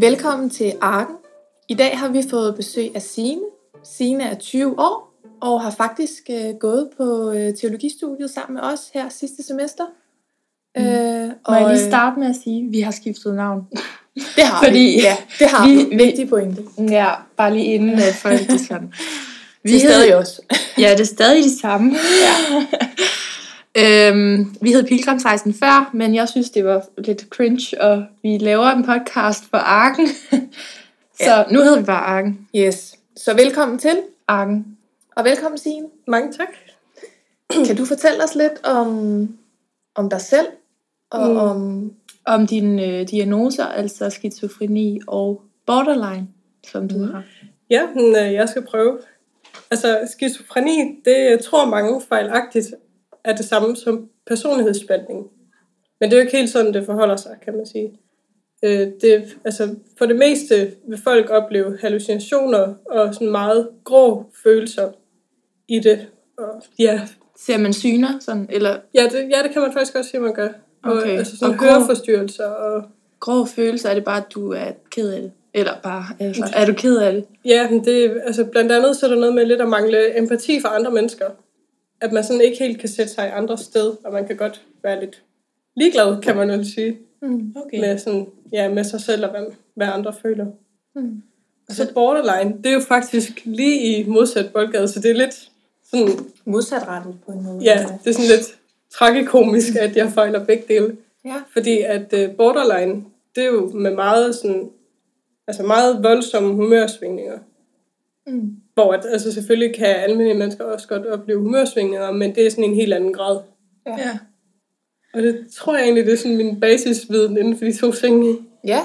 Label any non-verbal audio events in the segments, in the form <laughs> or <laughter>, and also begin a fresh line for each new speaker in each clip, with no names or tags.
Velkommen til Arken. I dag har vi fået besøg af Sine. Sine er 20 år og har faktisk øh, gået på øh, teologistudiet sammen med os her sidste semester.
Mm. Øh, Må jeg lige starte med at sige, at vi har skiftet navn? <laughs>
Det har
Fordi
vi. Ja, det har vi. vi. Vigtig pointe.
Ja, bare lige inden at folk det sådan. <laughs>
Vi er stadig også.
ja, det er stadig det samme. <laughs> Ja. Øhm, vi hed Pilgrimsrejsen før, men jeg synes, det var lidt cringe, og vi laver en podcast for Arken. Så ja. nu hedder vi bare Arken.
Yes. Så velkommen til.
Arken.
Og velkommen, Signe.
Mange tak.
Kan du fortælle os lidt om, om dig selv, og mm. om...
Om dine øh, diagnoser, altså skizofreni og borderline, som du mm. har?
Ja, men, øh, jeg skal prøve. Altså, skizofreni, det tror mange fejlagtigt er det samme som personlighedsspaltning. Men det er jo ikke helt sådan, det forholder sig, kan man sige. Øh, det, altså, for det meste vil folk opleve hallucinationer og sådan meget grå følelser i det. Og, ja.
Ser man syner? Sådan, eller?
Ja, det, ja, det kan man faktisk også sige, man gør.
Okay.
Og, altså sådan og høreforstyrrelser. Og...
Grå følelser, er det bare, at du er ked af det? Eller bare, altså, er du ked af det?
Ja, men det, altså blandt andet så er der noget med lidt at mangle empati for andre mennesker. At man sådan ikke helt kan sætte sig i andre sted, og man kan godt være lidt ligeglad, kan man jo sige.
Mm, okay.
Med, sådan, ja, med sig selv og hvad, hvad andre føler. Mm. Og så borderline, det er jo faktisk lige i modsat boldgade, så det er lidt sådan...
Modsatrettet på en måde.
Ja, det er sådan lidt tragikomisk, at jeg fejler begge dele.
Ja.
Fordi at uh, borderline, det er jo med meget sådan, altså meget voldsomme humørsvingninger.
Mm.
Hvor at, altså selvfølgelig kan almindelige mennesker også godt opleve humørsvingninger, men det er sådan en helt anden grad.
Ja. ja.
Og det tror jeg egentlig, det er sådan min basisviden inden for de to ting.
Ja.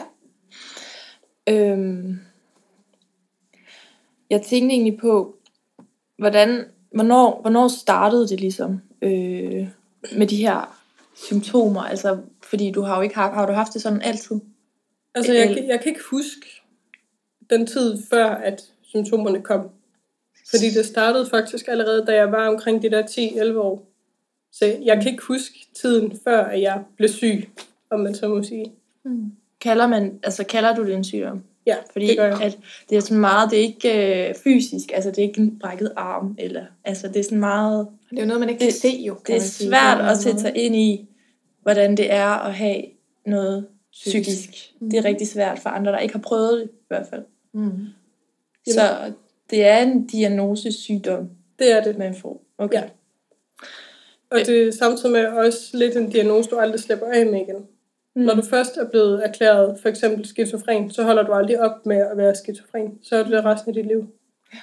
Øhm, jeg tænkte egentlig på, hvordan, hvornår, hvornår startede det ligesom øh, med de her symptomer? Altså, fordi du har jo ikke haft, har du haft det sådan altid?
Altså, jeg, jeg kan ikke huske den tid før, at symptomerne kom. Fordi det startede faktisk allerede, da jeg var omkring de der 10-11 år. Så jeg kan ikke huske tiden før, at jeg blev syg, om man så må sige.
Mm. Kalder, man, altså, kalder du det en sygdom?
Ja,
Fordi
det gør jeg.
At det er sådan meget, det er ikke øh, fysisk, altså det er ikke en brækket arm, eller, altså det er sådan meget...
Det er jo noget, man ikke det, kan se jo.
Det er svært at sætte sig ind i, hvordan det er at have noget psykisk. Mm. Det er rigtig svært for andre, der ikke har prøvet det i hvert fald.
Mm.
Så det er en diagnosesygdom,
det er det.
man får. Okay.
Ja. Og det er samtidig med også lidt en diagnose, du aldrig slipper af med igen. Mm. Når du først er blevet erklæret for eksempel skizofren, så holder du aldrig op med at være skizofren. Så er det resten af dit liv.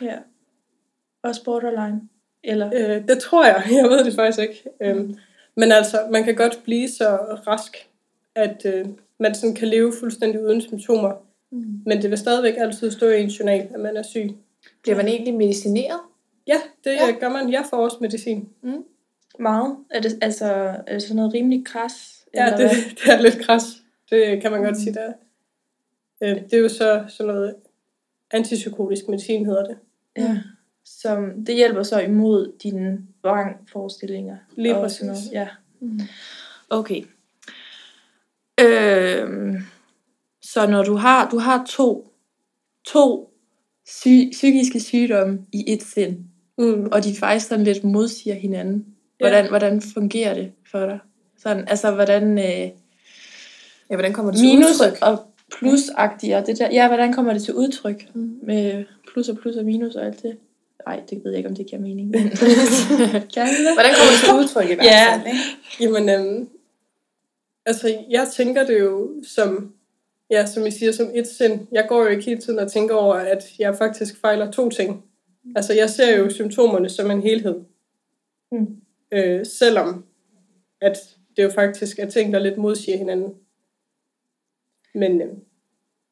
Ja. Også borderline? Eller?
Øh, det tror jeg. Jeg ved det faktisk ikke. Mm. Øhm, men altså, man kan godt blive så rask, at øh, man sådan kan leve fuldstændig uden symptomer.
Mm.
Men det vil stadigvæk altid stå i en journal, at man er syg.
Bliver man egentlig medicineret?
Ja, det ja. gør man. Jeg får også medicin.
Mm. Meget? Er det, altså, er det sådan noget rimelig kras?
Ja, det, det er lidt kras. Det kan man mm. godt sige, der. Øh, det er jo så sådan noget antipsykotisk medicin, hedder det.
Ja, som det hjælper så imod dine vrangforestillinger.
Lige præcis.
Noget. Ja. Mm. Okay. Øhm, så når du har, du har to, to psy- psykiske sygdomme i et sind,
mm.
og de faktisk sådan lidt modsiger hinanden, hvordan, ja. hvordan fungerer det for dig? Sådan, altså, hvordan... Øh,
ja, hvordan kommer det til
minus
udtryk?
og plusagtigt, og det der, ja, hvordan kommer det til udtryk? Mm. Med plus og plus og minus og alt det. Nej, det ved jeg ikke, om det giver mening. <laughs> Men...
hvordan kommer det til udtryk i hvert
fald?
Ja.
Jamen, øhm, altså, jeg tænker det jo som, ja, som I siger, som et sind. Jeg går jo ikke hele tiden og tænker over, at jeg faktisk fejler to ting. Altså, jeg ser jo symptomerne som en helhed.
Mm.
Øh, selvom at det jo faktisk er ting, der lidt modsiger hinanden. Men øh,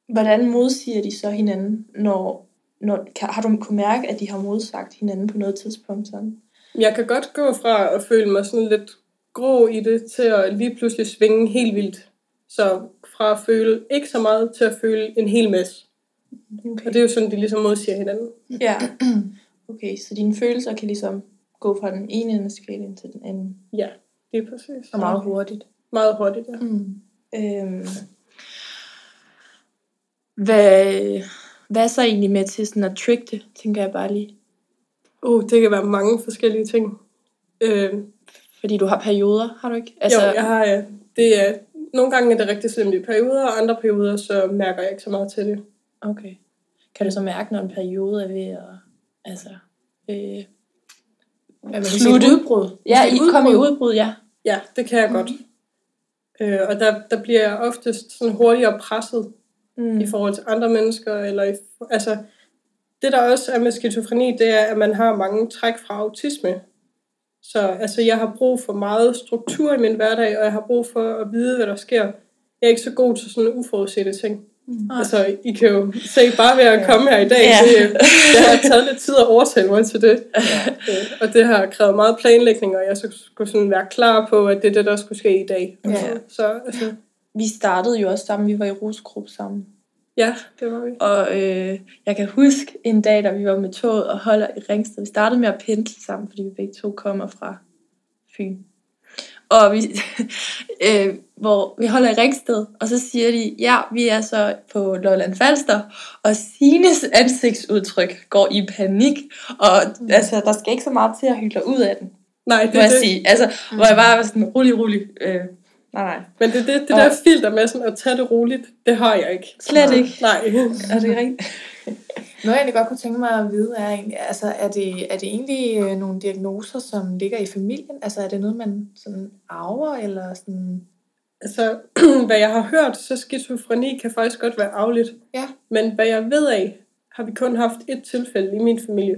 Hvordan modsiger de så hinanden, når, når kan, har du kunnet mærke, at de har modsagt hinanden på noget tidspunkt? Sådan?
jeg kan godt gå fra at føle mig sådan lidt grå i det, til at lige pludselig svinge helt vildt. Så fra at føle ikke så meget, til at føle en hel masse.
Okay.
Og det er jo sådan, de ligesom modsiger hinanden.
Ja, okay, så dine følelser kan ligesom gå fra den ene ende af skalaen til den anden.
Ja, det er præcis.
Og meget hurtigt.
Meget hurtigt, ja.
Mm. Øhm. Hvad, hvad er så egentlig med til sådan at trick det, tænker jeg bare lige.
Uh, det kan være mange forskellige ting. Øh,
Fordi du har perioder, har du ikke?
altså, jo, jeg har, ja. Det er, nogle gange er det rigtig slemt i perioder, og andre perioder, så mærker jeg ikke så meget til det.
Okay. Kan du så mærke, når en periode er ved at... Altså, øh,
Hvad man
Slutte.
udbrud.
ja, I
et
kom i
udbrud.
udbrud, ja.
Ja, det kan jeg godt. Øh, og der, der bliver jeg oftest sådan hurtigere presset
Mm.
i forhold til andre mennesker. Eller i, altså, det der også er med skizofreni, det er, at man har mange træk fra autisme. Så altså, jeg har brug for meget struktur i min hverdag, og jeg har brug for at vide, hvad der sker. Jeg er ikke så god til sådan uforudsete ting.
Nej.
Altså, I kan jo se bare ved at komme her i dag,
Ja.
det, det har taget lidt tid at overtale mig til det. Øh, Og det har krævet meget planlægning, og jeg skulle sådan være klar på, at det er det, der skulle ske i dag.
Ja.
Så altså,
Vi startede jo også sammen, vi var i rusgruppe sammen.
Ja, det var vi.
Og øh, jeg kan huske en dag, da vi var med toget og holder i Ringsted. Vi startede med at pendle sammen, fordi vi begge to kommer fra Fyn. Og vi, <laughs> øh, hvor vi holder i Ringsted, og så siger de, ja, vi er så på Lolland Falster, og Sines ansigtsudtryk går i panik, og altså, der skal ikke så meget til at hylde ud af den,
Nej, det er det.
sige. Altså, hvor jeg bare var sådan, rolig, rolig, øh, nej, nej,
Men det, det, det
Og-
der filter med sådan at tage det roligt, det har jeg ikke.
slet ikke.
Nej.
Er det rigtigt?
Noget, jeg egentlig godt kunne tænke mig at vide, er, altså, er, det, er det egentlig øh, nogle diagnoser, som ligger i familien? Altså, er det noget, man sådan arver, eller sådan...
Altså, <clears throat> hvad jeg har hørt, så skizofreni kan faktisk godt være arveligt.
Ja.
Men hvad jeg ved af, har vi kun haft et tilfælde i min familie.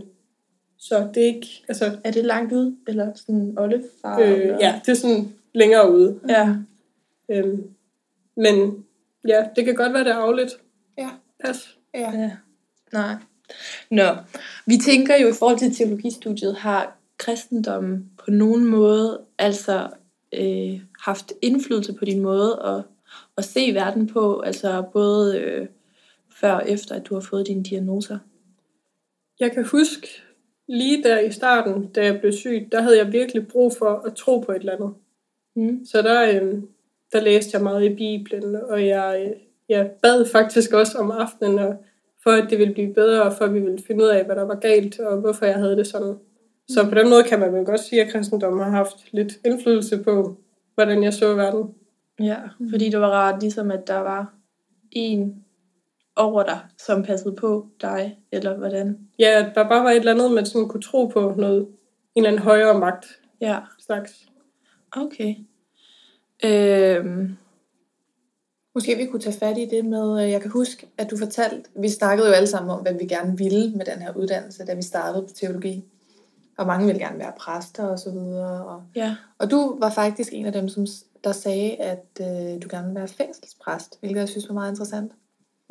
Så det er ikke, altså,
Er det langt ud, eller sådan oldefar?
øh,
eller?
ja, det er sådan længere ude.
Ja.
Øhm, men ja, det kan godt være, det er arveligt.
Ja.
Pas.
Ja.
ja. Nej. Nå, vi tænker jo i forhold til teologistudiet, har kristendommen på nogen måde altså øh, haft indflydelse på din måde at, at se verden på, altså både øh, før og efter, at du har fået dine diagnoser?
Jeg kan huske, lige der i starten, da jeg blev syg, der havde jeg virkelig brug for at tro på et eller andet.
Mm.
Så der, øh, der læste jeg meget i Bibelen, og jeg, øh, jeg bad faktisk også om aftenen, og for at det ville blive bedre, og for at vi ville finde ud af, hvad der var galt, og hvorfor jeg havde det sådan. Så på den måde kan man vel godt sige, at kristendommen har haft lidt indflydelse på, hvordan jeg så verden.
Ja, fordi det var rart, ligesom at der var en over dig, som passede på dig, eller hvordan?
Ja, at der bare var et eller andet, man sådan kunne tro på noget, en eller anden højere magt
Ja,
slags.
Okay. Øhm,
Måske vi kunne tage fat i det med, øh, jeg kan huske, at du fortalte, vi snakkede jo alle sammen om, hvad vi gerne ville med den her uddannelse, da vi startede på teologi. Og mange ville gerne være præster og så videre. Og,
ja.
og du var faktisk en af dem, som, der sagde, at øh, du gerne ville være fængselspræst, hvilket jeg synes var meget interessant.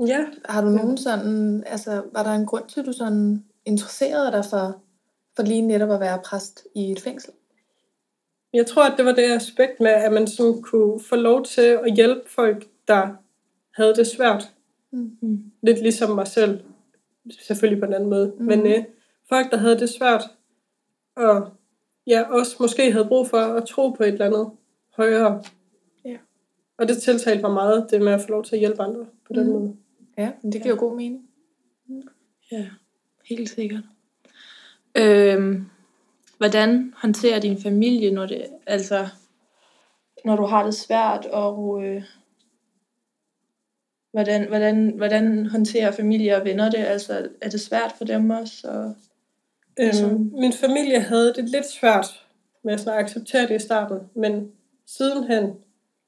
Ja,
Har du nogen sådan, altså var der en grund til, at du sådan interesserede dig for, for lige netop at være præst i et fængsel?
Jeg tror, at det var det aspekt med, at man sådan kunne få lov til at hjælpe folk, der havde det svært.
Mm.
Lidt ligesom mig selv. Selvfølgelig på en anden måde. Mm. Men øh, folk, der havde det svært, og ja, også måske havde brug for at tro på et eller andet højere.
Ja.
Og det tiltalte mig meget, det med at få lov til at hjælpe andre på den
Mm.
måde.
Ja, men det giver jo god mening.
Ja, helt sikkert. Øhm, hvordan håndterer din familie, når det, altså, når du har det svært, og øh, hvordan, hvordan, hvordan håndterer familie og venner det? Altså, er det svært for dem også? Og,
Øhm, min familie havde det lidt svært med at acceptere det i starten, men sidenhen,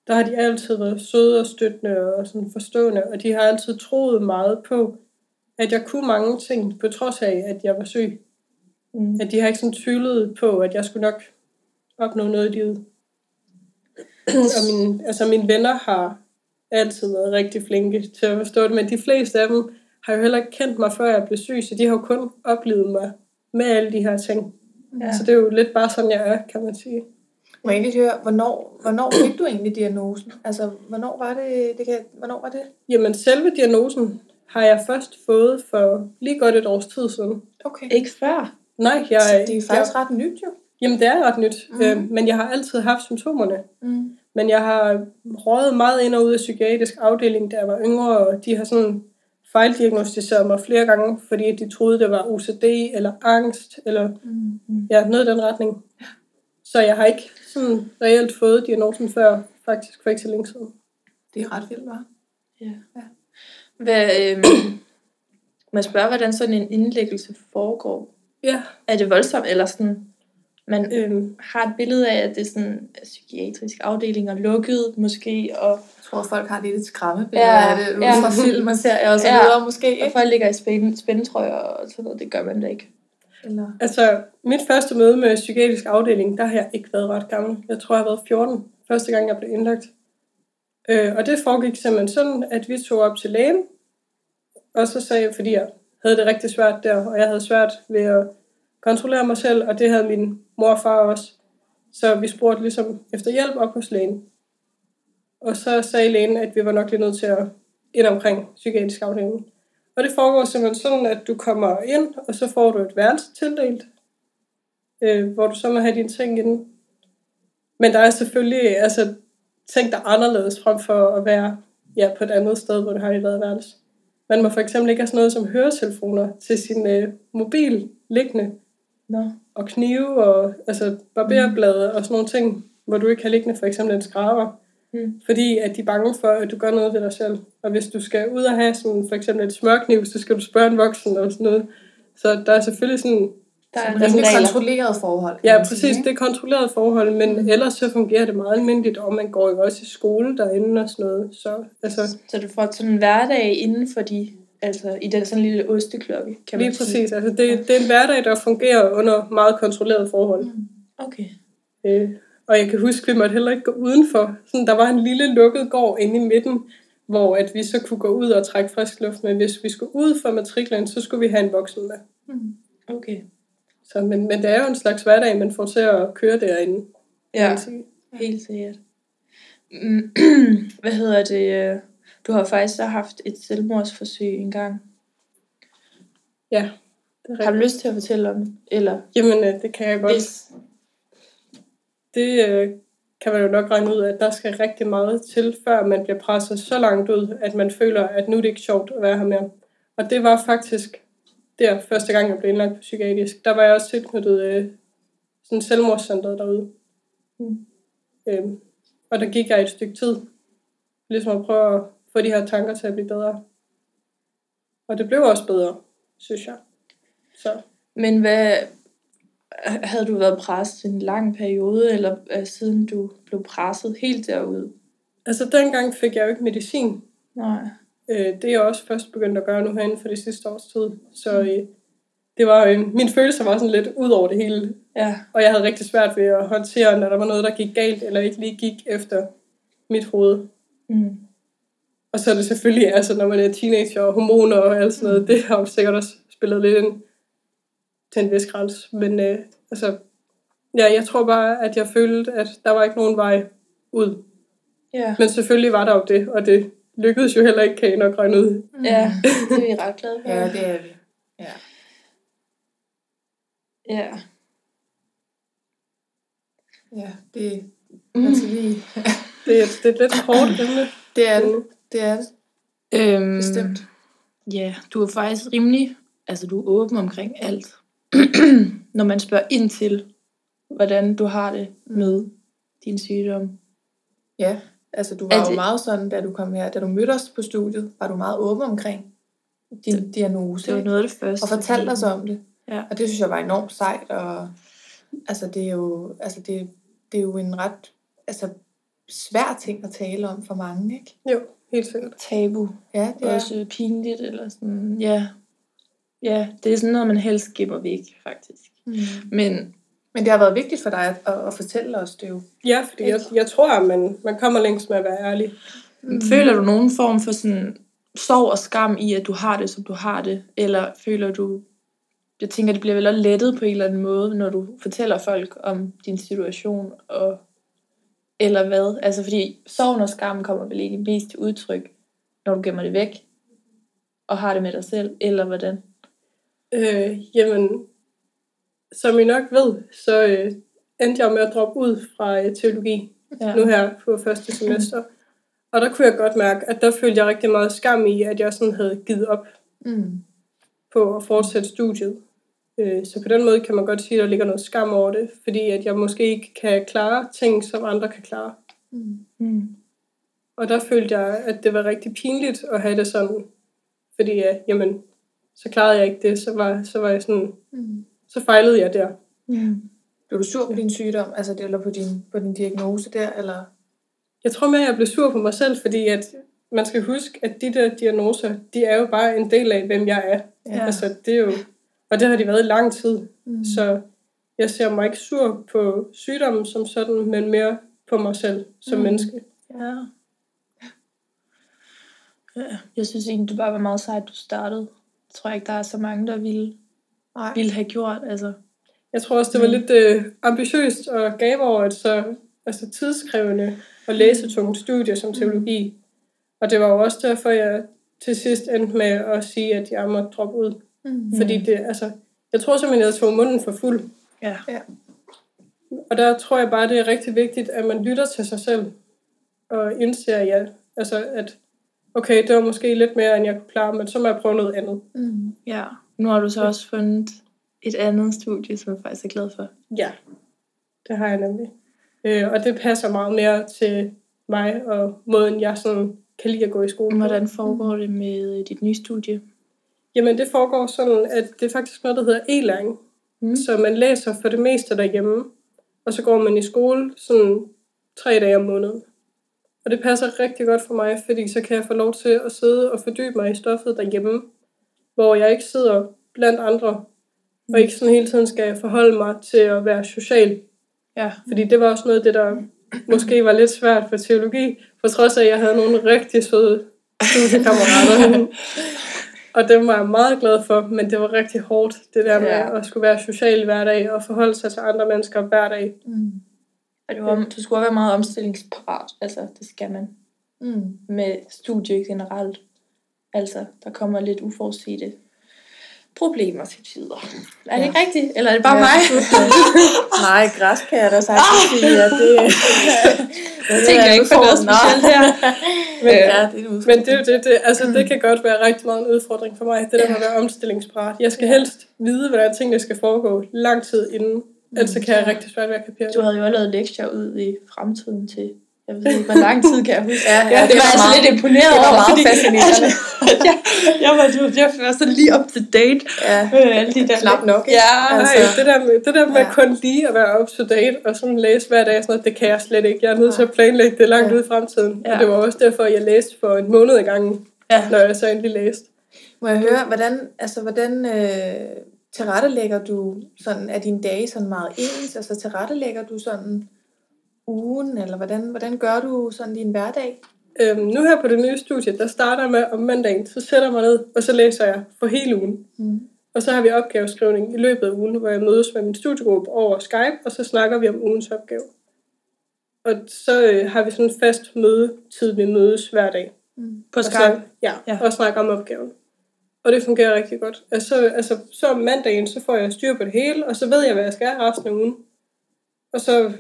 der har de altid været søde og støttende og sådan forstående, og de har altid troet meget på, at jeg kunne mange ting, på trods af, at jeg var syg.
Mm,
At de har ikke sådan tvivlet på, at jeg skulle nok opnå noget i livet. <clears throat> og mine, altså mine venner har altid været rigtig flinke til at forstå det, men de fleste af dem har jo heller ikke kendt mig, før jeg blev syg, så de har jo kun oplevet mig med alle de her ting.
Ja.
Så det er jo lidt bare sådan, jeg er, kan man sige.
Må jeg egentlig høre, hvornår, hvornår fik du egentlig diagnosen? Altså, hvornår var det, det kan, hvornår var det?
Jamen, selve diagnosen har jeg først fået for lige godt et års tid siden.
Okay.
ikke før?
Nej, jeg,
Så det er faktisk
jeg,
ret nyt jo.
Jamen, det er ret nyt, mm. øh, men jeg har altid haft symptomerne.
Mm.
Men jeg har røget meget ind og ud af psykiatrisk afdeling, da jeg var yngre, og de har sådan fejldiagnostiseret mig flere gange, fordi de troede, det var OCD eller angst, eller
Mm.
ja, noget i den retning. Så jeg har ikke sådan reelt fået diagnosen før, faktisk for ikke så længe siden.
Det er ret vildt, var.
Ja. Hvad, øhm, må jeg spørge, hvordan sådan en indlæggelse foregår?
Ja,
Er det voldsomt, eller sådan, man
øhm,
har et billede af, at det er sådan psykiatrisk afdeling og lukket måske, og,
Jeg tror, folk har lidt et skræmmebillede Ja, af det, ud
ja.
fra film og serier og så
Ja.
videre måske.
og
Ikke?
folk ligger i spænd, spændetrøjer og sådan noget. Det gør man da ikke.
Eller,
altså mit første møde med psykiatrisk afdeling, der har jeg ikke været ret gammel. Jeg tror, jeg har været 14, første gang jeg blev indlagt. Øh, og det foregik simpelthen sådan, at vi tog op til lægen, og så sagde jeg, fordi jeg havde det rigtig svært der, og jeg havde svært ved at kontrollere mig selv, og det havde min mor og far også. Så vi spurgte ligesom efter hjælp op hos lægen. Og så sagde lægen, at vi var nok lige nødt til at ind omkring psykiatrisk afdeling. Og det foregår simpelthen sådan, at du kommer ind, og så får du et værelse tildelt, øh, hvor du så må have dine ting inde. Men der er selvfølgelig altså, ting, der er anderledes frem for at være ja, på et andet sted, hvor du har et værelse. Man må for eksempel ikke have sådan noget som høretelefoner til sin øh, mobil liggende,
Nå.
og knive og altså barberblade og sådan nogle ting, hvor du ikke kan liggende for eksempel en skraber.
Mm.
Fordi at de er bange for, at du gør noget ved dig selv. Og hvis du skal ud og have sådan, for eksempel et smørkniv, så skal du spørge en voksen og sådan noget. Så der er selvfølgelig sådan,
Der er
sådan rimelig kontrolleret forhold.
ja præcis, det er kontrolleret forhold, men mm. ellers så fungerer det meget almindeligt, og man går jo også i skole derinde og sådan noget. Så altså,
Så du får sådan en hverdag inden for de, altså i den sådan lille osteklokke, kan man
lige
sige.
præcis, altså det, det er en hverdag, der fungerer under meget kontrolleret forhold.
Okay.
Øh, og jeg kan huske, at vi måtte heller ikke gå udenfor. Sådan, der var en lille lukket gård inde i midten, hvor at vi så kunne gå ud og trække frisk luft. Men hvis vi skulle ud for matriklen, så skulle vi have en voksen med.
Okay.
Så, men, men det er jo en slags hverdag, man får til at køre derinde.
Ja, helt sikkert. <clears throat> Hvad hedder det? øh, Du har faktisk så haft et selvmordsforsøg engang.
Ja, det
Har du lyst til at fortælle om det? Eller
Jamen, øh, det kan jeg godt.
hvis?
Det øh, kan man jo nok regne ud at der skal rigtig meget til, før man bliver presset så langt ud, at man føler, at nu er det ikke sjovt at være her mere. Og det var faktisk der første gang, jeg blev indlagt på psykiatrisk. Der var jeg også tilknyttet øh, sådan et selvmordscenter derude.
Mm.
Øhm, og der gik jeg et stykke tid, ligesom at prøve at få de her tanker til at blive bedre. Og det blev også bedre, synes jeg. Så
Men hvad, havde du været presset en lang periode, eller øh, siden du blev presset helt derud?
altså dengang fik jeg jo ikke medicin,
Nej.
Øh, det er jeg også først begyndt at gøre nu herinde for det sidste års tid. Så øh, det var, øh, min følelse var sådan lidt ud over det hele.
Ja.
Og jeg havde rigtig svært ved at håndtere, når der var noget, der gik galt, eller ikke lige gik efter mit hoved.
Mm.
Og så er det selvfølgelig, altså når man er teenager og hormoner og alt sådan noget, det har jo sikkert også spillet lidt ind til en vis græns. Men øh, altså, ja, jeg tror bare, at jeg følte, at der var ikke nogen vej ud.
Ja.
Men selvfølgelig var der jo det, og det lykkedes jo heller ikke, kan I nok regne ud.
ja, det er vi ret glade for.
Ja, det er vi. Ja.
ja.
Ja, det man skal lige... <laughs>
Det, er- det er lidt hårdt emne. <laughs>
Det er det. Det er det.
Øhm,
Bestemt.
Ja, du er faktisk rimelig, altså du er åben omkring alt. <clears throat> Når man spørger ind til, hvordan du har det med din sygdom.
Ja, altså du var jo
det-
meget sådan, da du kom her, da du mødte os på studiet, var du meget åben omkring din diagnose.
Det var noget af det første.
og fortalte os om det.
Ja.
Og det synes jeg var enormt sejt. Og, altså, det er jo, altså, det, det er jo en ret altså, svær ting at tale om for mange, ikke?
Jo, helt sikkert.
Tabu.
Ja,
Det
det
er
er.
også pinligt, eller sådan, ja. Ja, det er sådan noget, man helst gemmer væk, faktisk.
Mm.
Men
Men det har været vigtigt for dig at, at, at fortælle os det jo.
Ja, fordi jeg, jeg tror, at man, man kommer længst med at være ærlig.
mm. føler du nogen form for sådan sorg og skam i, at du har det, som du har det? Eller føler du, jeg tænker, det bliver vel også lettet på en eller anden måde, når du fortæller folk om din situation, og, eller hvad? Altså, fordi sorgen og skam kommer vel egentlig mest til udtryk, når du gemmer det væk, og har det med dig selv, eller hvordan?
Øh, jamen, som I nok ved, så øh, endte jeg med at droppe ud fra øh, teologi
Ja.
nu her på første semester. Og der kunne jeg godt mærke, at der følte jeg rigtig meget skam i, at jeg sådan havde givet op
Mm.
på at fortsætte studiet. Øh, Så på den måde kan man godt sige, at der ligger noget skam over det, fordi at jeg måske ikke kan klare ting, som andre kan klare.
Mm.
Mm.
Og der følte jeg, at det var rigtig pinligt at have det sådan, fordi at, jamen, så klarede jeg ikke det, så var, så var jeg sådan,
Mm.
Så fejlede jeg der.
Mm.
Blev du sur på din sygdom, altså det, eller på din, på din diagnose der, eller?
Jeg tror mere, at jeg blev sur på mig selv, fordi at man skal huske, at de der diagnoser, de er jo bare en del af, hvem jeg er.
Ja.
Altså, det er jo, og det har de været i lang tid.
Mm.
Så jeg ser mig ikke sur på sygdommen som sådan, men mere på mig selv som
Mm.
menneske.
Ja. ja. Jeg synes egentlig, det bare var meget sejt, du startede. Jeg tror ikke, der er så mange, der ville,
Nej.
ville have gjort. Altså.
Jeg tror også, det var
Mm.
lidt øh, ambitiøst og gav over et så altså, tidskrævende og læsetungt studie som teologi. Og det var jo også derfor, jeg til sidst endte med at sige, at jeg måtte droppe ud.
Mm.
Fordi det, altså, jeg tror simpelthen, jeg tog munden for fuld.
Ja.
Og der tror jeg bare, det er rigtig vigtigt, at man lytter til sig selv. Og indser, ja, altså, at okay, det var måske lidt mere, end jeg kunne klare, men så må jeg prøve noget andet.
Mm.
ja. Nu har du så også fundet et andet studie, som jeg faktisk er glad for.
Ja, det har jeg nemlig. Øh, og det passer meget mere til mig og måden, jeg sådan kan lide at gå i skole.
Hvordan foregår det med dit nye studie?
Jamen, det foregår sådan, at det er faktisk noget, der hedder e-læring.
Mm.
Så man læser for det meste derhjemme, og så går man i skole sådan tre dage om måneden. Og det passer rigtig godt for mig, fordi så kan jeg få lov til at sidde og fordybe mig i stoffet derhjemme, hvor jeg ikke sidder blandt andre, og ikke sådan hele tiden skal forholde mig til at være social.
Ja.
Fordi det var også noget af det, der måske var lidt svært for teologi, for trods af, at jeg havde nogle rigtig søde studiekammerater. <laughs> og dem var jeg meget glad for, men det var rigtig hårdt, det der med
Ja.
at skulle være social hver dag og forholde sig til andre mennesker hver dag.
Mm.
Og det var, du skulle også være meget omstillingsparat. Altså, det skal man
Mm.
med studie generelt. Altså, der kommer lidt uforudsete problemer til tider. Er det
Ja.
rigtigt? Eller er det bare
Ja,
mig? <laughs>
Nej, der sagt, Cecilia, det,
Jeg <laughs> tænker ikke på noget specielt her.
Men,
Ja, det er en
men det, er det, det, altså, det kan godt være rigtig meget en udfordring for mig, det der med at være omstillingsparat. Jeg skal helst vide, hvordan tingene skal foregå lang tid inden, ellers så kan jeg rigtig svært at kapere
Du
det.
havde jo lavet lektier ud i fremtiden til, jeg ved ikke, hvor lang tid kan jeg huske.
Ja,
ja, det, var jeg altså
meget-
lidt imponeret
det var
over,
meget
fordi
fascinerende. <laughs>
jeg, jeg, var, jeg var så lige up to date
Ja,
med alle de der.
knap nok. ikke?
Ja,
Altså,
Nej, det der med, det der med
ja.
kun lige at være up to date og sådan læse hver dag, sådan noget, det kan jeg slet ikke. Jeg er nødt til at planlægge det langt
Ja.
ud i fremtiden.
Ja.
Og det var også derfor, jeg læste for en måned i gangen,
ja.
når jeg så endelig læste.
Må jeg høre, hvordan, altså, hvordan øh, tilrettelægger du sådan, er dine dage sådan meget ens? Altså tilrettelægger du sådan ugen, eller hvordan, hvordan gør du sådan din hverdag?
Øhm, nu her på det nye studie, der starter med om mandagen, så sætter jeg mig ned, og så læser jeg for hele ugen.
Mm.
Og så har vi opgaveskrivning i løbet af ugen, hvor jeg mødes med min studiegruppe over Skype, og så snakker vi om ugens opgave. Og så øh, har vi sådan en fast mødetid, vi mødes hver dag.
Mm.
På
Og
Skype.
Så, ja,
Ja.
og snakke om opgaven. Og det fungerer rigtig godt. Altså, altså, så om mandagen, så får jeg styr på det hele, og så ved jeg, hvad jeg skal resten af ugen. Og så,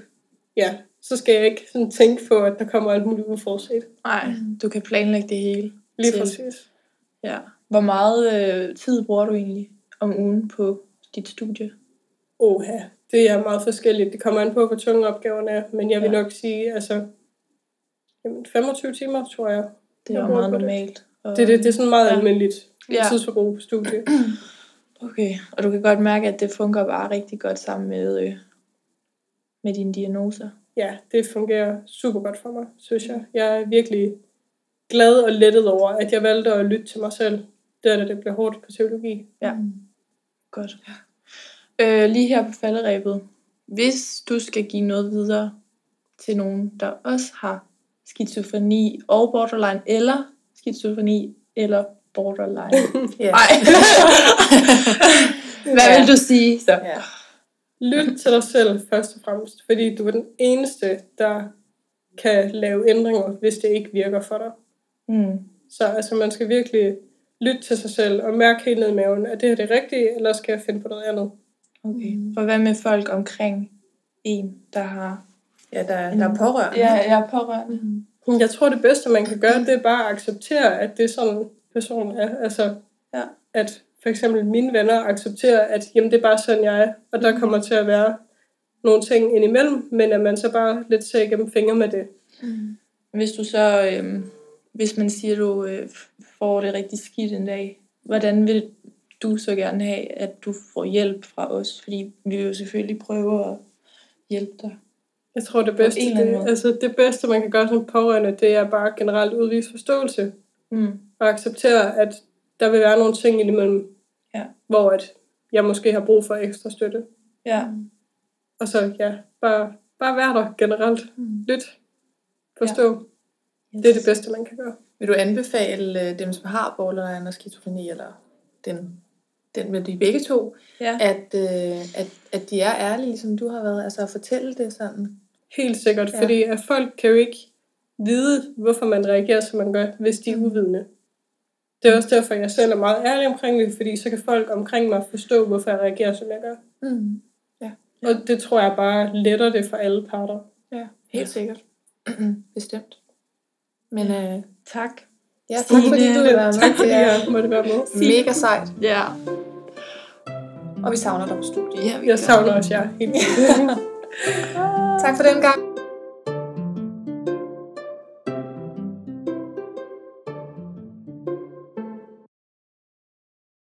ja, så skal jeg ikke sådan tænke på, at der kommer alt muligt uforudset.
Nej, du kan planlægge det hele.
Lige
til-
præcis.
Ja. Hvor meget øh, tid bruger du egentlig om ugen på dit studie?
Oha, det er meget forskelligt. Det kommer an på, hvor tunge opgaverne er. Men jeg vil
Ja.
nok sige, altså, jamen 25 timer, tror jeg.
Det er meget
det.
normalt. Og,
Det, det, det er sådan meget
Ja.
almindeligt
ja.
tidsforbrug på studie. <clears throat>
Okay, og du kan godt mærke, at det fungerer bare rigtig godt sammen med, øh, med dine diagnoser.
Ja, det fungerer super godt for mig, synes jeg. Jeg er virkelig glad og lettet over, at jeg valgte at lytte til mig selv. Det er da det blev hårdt på teologi.
Ja. Godt. Øh, lige her på falderæbet. Hvis du skal give noget videre til nogen, der også har skizofreni og borderline, eller skizofreni eller borderline. <laughs>
Ja.
Nej. <laughs> Hvad vil du sige så?
Ja.
Lyt til dig selv først og fremmest, fordi du er den eneste, der kan lave ændringer, hvis det ikke virker for dig.
Mm.
Så altså, man skal virkelig lytte til sig selv og mærke helt ned i maven, at det her det er rigtigt, eller skal jeg finde på noget andet?
Okay. Og hvad med folk omkring en, der har...
ja, der, der er pårørende.
Ja, jeg er pårørende.
Mm.
Jeg tror, det bedste, man kan gøre, det er bare at acceptere, at det er sådan, personen er. Altså,
Ja.
at for eksempel mine venner accepterer, at jamen, det er bare sådan, jeg er, og der kommer til at være nogle ting indimellem, men at man så bare lidt ser igennem fingre med det.
Hvis du så, øh, hvis man siger, du øh, får det rigtig skidt en dag, hvordan vil du så gerne have, at du får hjælp fra os? Fordi vi vil jo selvfølgelig prøve at hjælpe dig.
Jeg tror, det bedste, det, altså, det bedste, man kan gøre som pårørende, det er bare generelt udvise forståelse
Mm.
og acceptere, at der vil være nogle ting indimellem,
Ja.
hvor at jeg måske har brug for ekstra støtte.
Ja.
Og så ja, bare, bare være der generelt.
Mm.
Lyt. Forstå. Ja. Det er det bedste, man kan gøre.
Vil du anbefale øh, dem, som har borderline og skizofreni, eller den, den med de begge to,
Ja.
at, øh, at, at de er ærlige, ligesom du har været, altså at fortælle det sådan?
Helt sikkert,
Ja.
ja. fordi at folk kan jo ikke vide, hvorfor man reagerer, som man gør, hvis de er uvidende. Det er også derfor, jeg selv er meget ærlig omkring det, fordi så kan folk omkring mig forstå, hvorfor jeg reagerer, som jeg gør.
Mm.
Og det tror jeg bare letter det for alle parter.
Ja, helt sikkert. <clears throat> Bestemt. Men øh,
Tak.
ja, tak fordi
Stine,
du vil være med.
Tak fordi
Det er
jeg måtte være med.
mega sejt.
Ja.
Og vi savner dig på studiet.
ja vi
Jeg savner også jer helt. <laughs>
Tak for den gang.